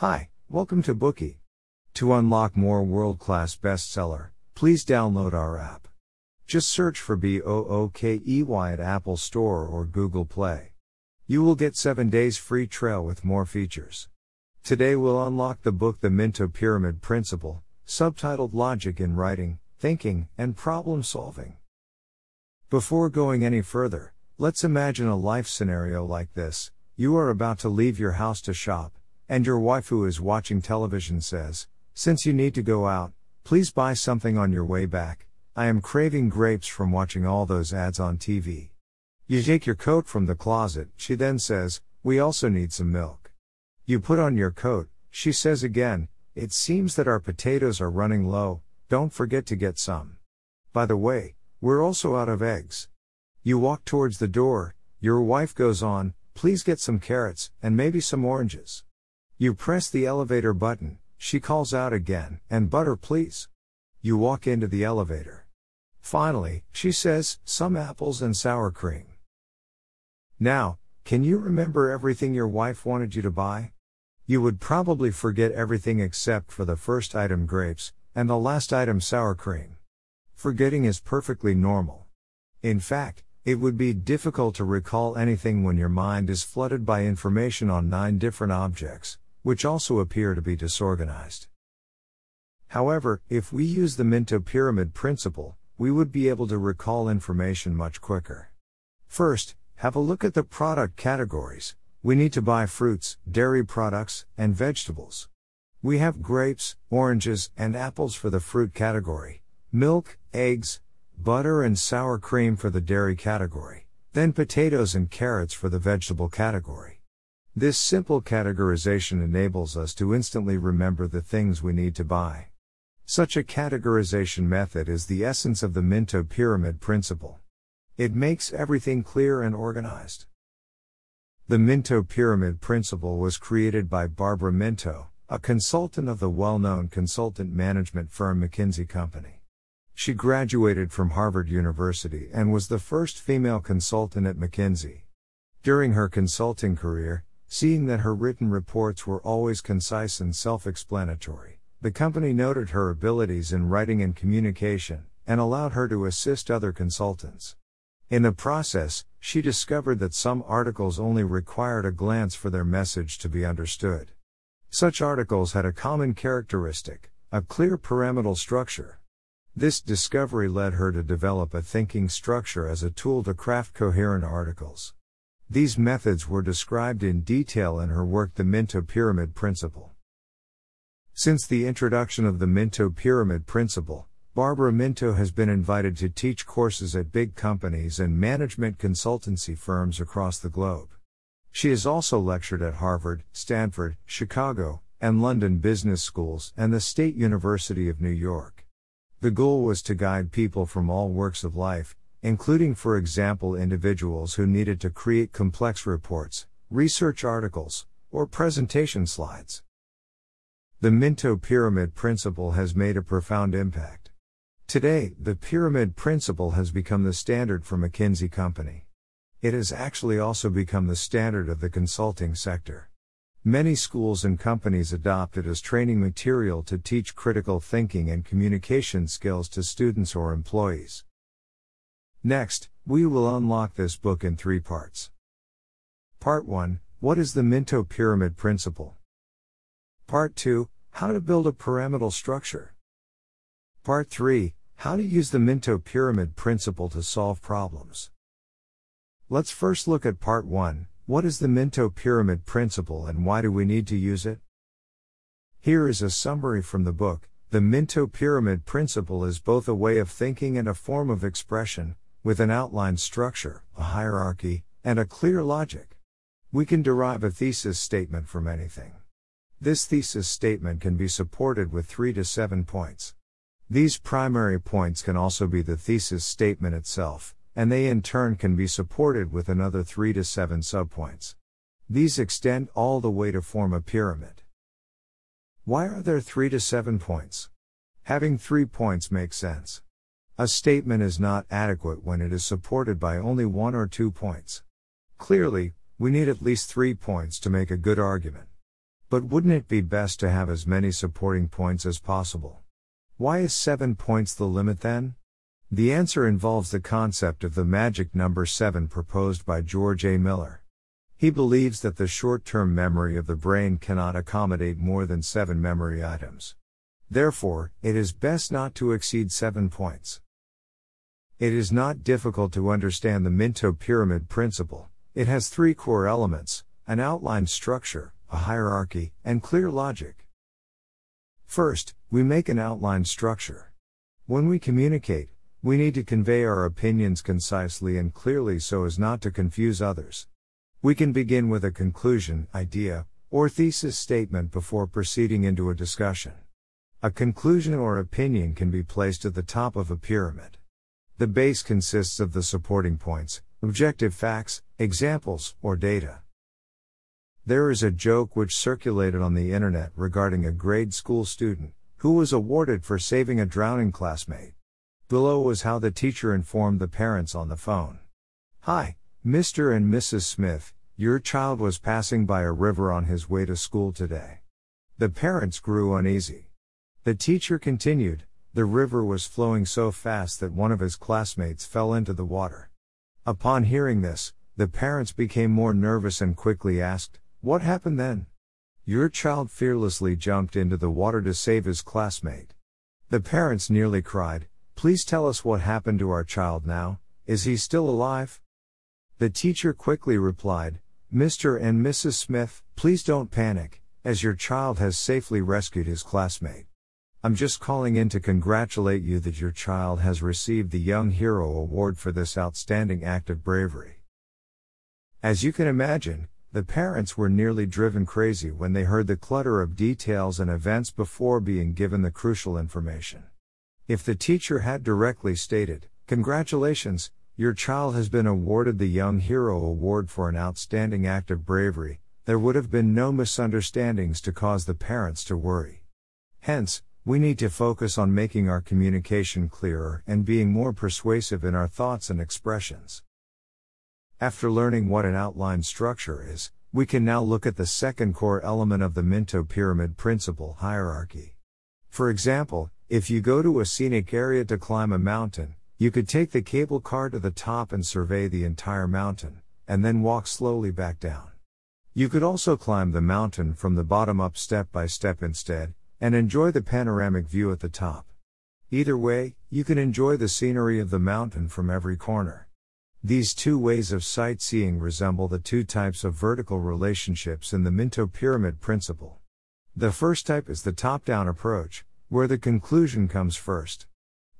Hi, welcome to Bookey. To unlock more world class bestseller, please download our app. Just search for B O O K E Y at Apple Store or Google Play. You will get 7 days free trial with more features. Today we'll unlock the book The Minto Pyramid Principle, subtitled Logic in Writing, Thinking, and Problem Solving. Before going any further, let's imagine a life scenario like this. You are about to leave your house to shop, and your wife who is watching television says, Since you need to go out, please buy something on your way back. I am craving grapes from watching all those ads on TV. You take your coat from the closet, she then says, We also need some milk. You put on your coat, she says again, It seems that our potatoes are running low, don't forget to get some. By the way, we're also out of eggs. You walk towards the door, your wife goes on, Please get some carrots, and maybe some oranges. You press the elevator button, she calls out again, and butter please. You walk into the elevator. Finally, she says, some apples and sour cream. Now, can you remember everything your wife wanted you to buy? You would probably forget everything except for the first item grapes, and the last item sour cream. Forgetting is perfectly normal. In fact, it would be difficult to recall anything when your mind is flooded by information on nine different objects, which also appear to be disorganized. However, if we use the Minto pyramid principle, we would be able to recall information much quicker. First, have a look at the product categories. We need to buy fruits, dairy products, and vegetables. We have grapes, oranges, and apples for the fruit category, milk, eggs, butter, and sour cream for the dairy category, then potatoes and carrots for the vegetable category. This simple categorization enables us to instantly remember the things we need to buy. Such a categorization method is the essence of the Minto pyramid principle. It makes everything clear and organized. The Minto Pyramid Principle was created by Barbara Minto, a consultant of the well known consultant management firm McKinsey Company. She graduated from Harvard University and was the first female consultant at McKinsey. During her consulting career, seeing that her written reports were always concise and self explanatory, the company noted her abilities in writing and communication, and allowed her to assist other consultants. In the process, she discovered that some articles only required a glance for their message to be understood. Such articles had a common characteristic a clear pyramidal structure. This discovery led her to develop a thinking structure as a tool to craft coherent articles. These methods were described in detail in her work The Minto Pyramid Principle. Since the introduction of the Minto Pyramid Principle, Barbara Minto has been invited to teach courses at big companies and management consultancy firms across the globe. She has also lectured at Harvard, Stanford, Chicago, and London business schools and the State University of New York. The goal was to guide people from all works of life, including, for example, individuals who needed to create complex reports, research articles, or presentation slides. The Minto Pyramid Principle has made a profound impact. Today, the pyramid principle has become the standard for McKinsey Company. It has actually also become the standard of the consulting sector. Many schools and companies adopt it as training material to teach critical thinking and communication skills to students or employees. Next, we will unlock this book in three parts. Part 1 What is the Minto Pyramid Principle? Part 2 How to build a pyramidal structure. Part 3 How to use the Minto pyramid principle to solve problems. Let's first look at Part 1 What is the Minto pyramid principle and why do we need to use it? Here is a summary from the book. The Minto pyramid principle is both a way of thinking and a form of expression, with an outlined structure, a hierarchy, and a clear logic. We can derive a thesis statement from anything. This thesis statement can be supported with 3 to 7 points. These primary points can also be the thesis statement itself, and they in turn can be supported with another 3 to 7 subpoints. These extend all the way to form a pyramid. Why are there 3 to 7 points? Having 3 points makes sense. A statement is not adequate when it is supported by only 1 or 2 points. Clearly, we need at least 3 points to make a good argument. But wouldn't it be best to have as many supporting points as possible? Why is 7 points the limit then? The answer involves the concept of the magic number 7 proposed by George A. Miller. He believes that the short term memory of the brain cannot accommodate more than 7 memory items. Therefore, it is best not to exceed 7 points. It is not difficult to understand the Minto pyramid principle. It has three core elements an outlined structure, a hierarchy, and clear logic. First, we make an outlined structure. When we communicate, we need to convey our opinions concisely and clearly so as not to confuse others. We can begin with a conclusion, idea, or thesis statement before proceeding into a discussion. A conclusion or opinion can be placed at the top of a pyramid. The base consists of the supporting points, objective facts, examples, or data. There is a joke which circulated on the internet regarding a grade school student who was awarded for saving a drowning classmate. Below was how the teacher informed the parents on the phone. Hi, Mr. and Mrs. Smith, your child was passing by a river on his way to school today. The parents grew uneasy. The teacher continued, the river was flowing so fast that one of his classmates fell into the water. Upon hearing this, the parents became more nervous and quickly asked, what happened then? Your child fearlessly jumped into the water to save his classmate. The parents nearly cried, Please tell us what happened to our child now, is he still alive? The teacher quickly replied, Mr. and Mrs. Smith, please don't panic, as your child has safely rescued his classmate. I'm just calling in to congratulate you that your child has received the Young Hero Award for this outstanding act of bravery. As you can imagine, the parents were nearly driven crazy when they heard the clutter of details and events before being given the crucial information. If the teacher had directly stated, Congratulations, your child has been awarded the Young Hero Award for an outstanding act of bravery, there would have been no misunderstandings to cause the parents to worry. Hence, we need to focus on making our communication clearer and being more persuasive in our thoughts and expressions. After learning what an outline structure is, we can now look at the second core element of the Minto pyramid principle hierarchy. For example, if you go to a scenic area to climb a mountain, you could take the cable car to the top and survey the entire mountain, and then walk slowly back down. You could also climb the mountain from the bottom up step by step instead, and enjoy the panoramic view at the top. Either way, you can enjoy the scenery of the mountain from every corner. These two ways of sightseeing resemble the two types of vertical relationships in the Minto pyramid principle. The first type is the top down approach, where the conclusion comes first.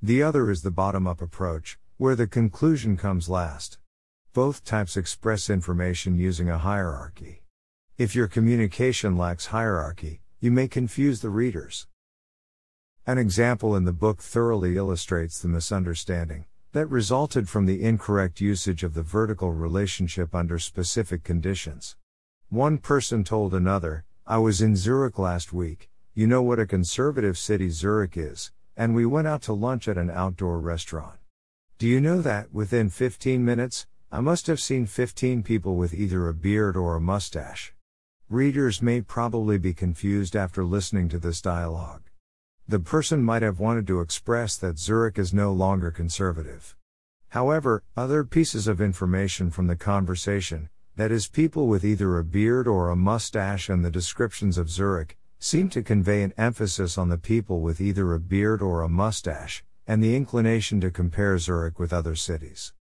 The other is the bottom up approach, where the conclusion comes last. Both types express information using a hierarchy. If your communication lacks hierarchy, you may confuse the readers. An example in the book thoroughly illustrates the misunderstanding that resulted from the incorrect usage of the vertical relationship under specific conditions. One person told another, I was in Zurich last week, you know what a conservative city Zurich is, and we went out to lunch at an outdoor restaurant. Do you know that, within 15 minutes, I must have seen 15 people with either a beard or a mustache? Readers may probably be confused after listening to this dialogue. The person might have wanted to express that Zurich is no longer conservative. However, other pieces of information from the conversation, that is, people with either a beard or a mustache and the descriptions of Zurich, seem to convey an emphasis on the people with either a beard or a mustache, and the inclination to compare Zurich with other cities.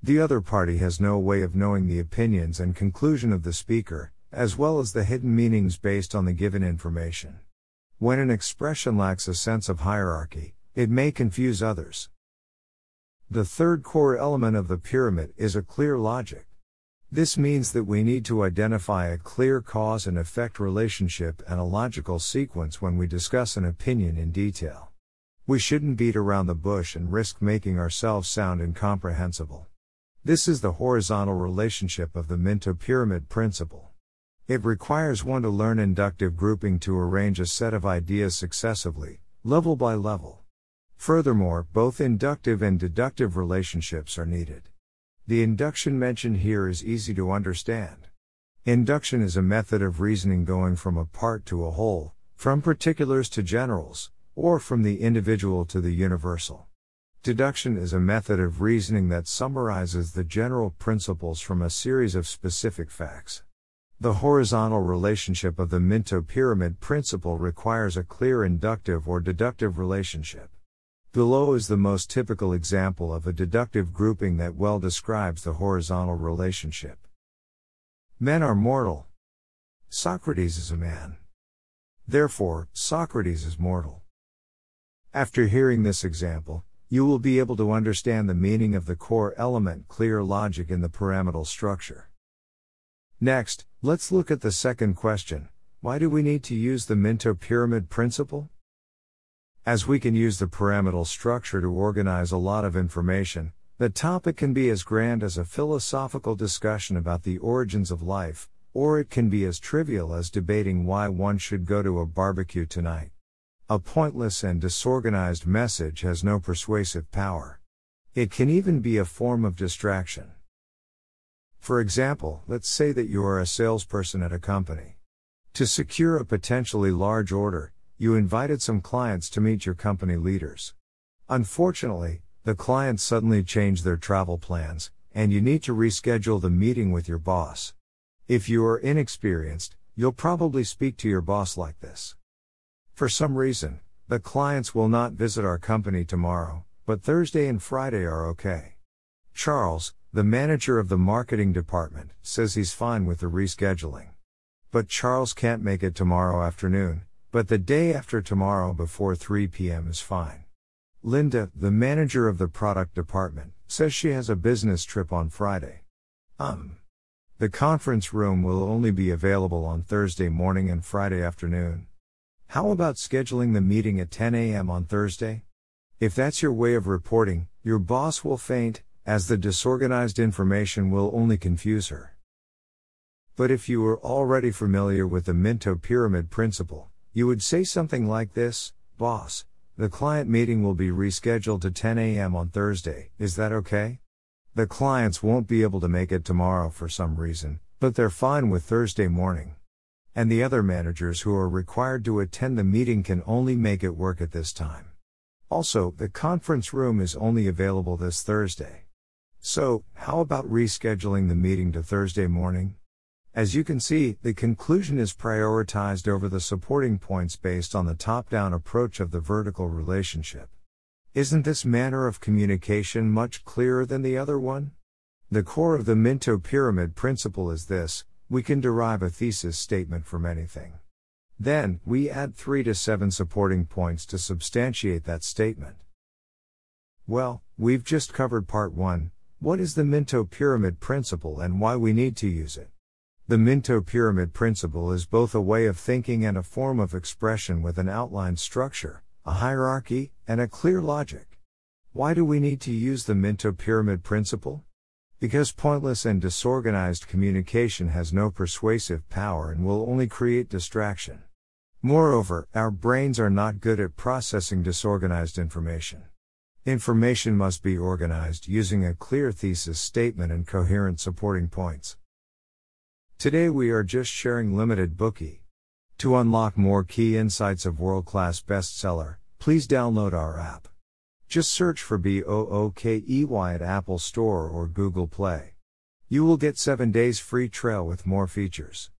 The other party has no way of knowing the opinions and conclusion of the speaker, as well as the hidden meanings based on the given information. When an expression lacks a sense of hierarchy, it may confuse others. The third core element of the pyramid is a clear logic. This means that we need to identify a clear cause and effect relationship and a logical sequence when we discuss an opinion in detail. We shouldn't beat around the bush and risk making ourselves sound incomprehensible. This is the horizontal relationship of the Minto pyramid principle. It requires one to learn inductive grouping to arrange a set of ideas successively, level by level. Furthermore, both inductive and deductive relationships are needed. The induction mentioned here is easy to understand. Induction is a method of reasoning going from a part to a whole, from particulars to generals, or from the individual to the universal. Deduction is a method of reasoning that summarizes the general principles from a series of specific facts. The horizontal relationship of the Minto pyramid principle requires a clear inductive or deductive relationship. Below is the most typical example of a deductive grouping that well describes the horizontal relationship. Men are mortal. Socrates is a man. Therefore, Socrates is mortal. After hearing this example, you will be able to understand the meaning of the core element clear logic in the pyramidal structure. Next, let's look at the second question why do we need to use the Minto pyramid principle? As we can use the pyramidal structure to organize a lot of information, the topic can be as grand as a philosophical discussion about the origins of life, or it can be as trivial as debating why one should go to a barbecue tonight. A pointless and disorganized message has no persuasive power. It can even be a form of distraction. For example, let's say that you are a salesperson at a company. To secure a potentially large order, you invited some clients to meet your company leaders. Unfortunately, the clients suddenly changed their travel plans, and you need to reschedule the meeting with your boss. If you are inexperienced, you'll probably speak to your boss like this. For some reason, the clients will not visit our company tomorrow, but Thursday and Friday are okay. Charles, the manager of the marketing department, says he's fine with the rescheduling. But Charles can't make it tomorrow afternoon, but the day after tomorrow before 3 p.m. is fine. Linda, the manager of the product department, says she has a business trip on Friday. Um. The conference room will only be available on Thursday morning and Friday afternoon. How about scheduling the meeting at 10 a.m. on Thursday? If that's your way of reporting, your boss will faint, as the disorganized information will only confuse her. But if you were already familiar with the Minto pyramid principle, you would say something like this Boss, the client meeting will be rescheduled to 10 a.m. on Thursday, is that okay? The clients won't be able to make it tomorrow for some reason, but they're fine with Thursday morning. And the other managers who are required to attend the meeting can only make it work at this time. Also, the conference room is only available this Thursday. So, how about rescheduling the meeting to Thursday morning? As you can see, the conclusion is prioritized over the supporting points based on the top down approach of the vertical relationship. Isn't this manner of communication much clearer than the other one? The core of the Minto pyramid principle is this we can derive a thesis statement from anything. Then, we add 3 to 7 supporting points to substantiate that statement. Well, we've just covered part 1, what is the Minto pyramid principle and why we need to use it? The Minto pyramid principle is both a way of thinking and a form of expression with an outlined structure, a hierarchy, and a clear logic. Why do we need to use the Minto pyramid principle? Because pointless and disorganized communication has no persuasive power and will only create distraction. Moreover, our brains are not good at processing disorganized information. Information must be organized using a clear thesis statement and coherent supporting points. Today we are just sharing limited Bookey. To unlock more key insights of world class bestseller, please download our app. Just search for B O O K E Y at Apple Store or Google Play. You will get 7 days free trial with more features.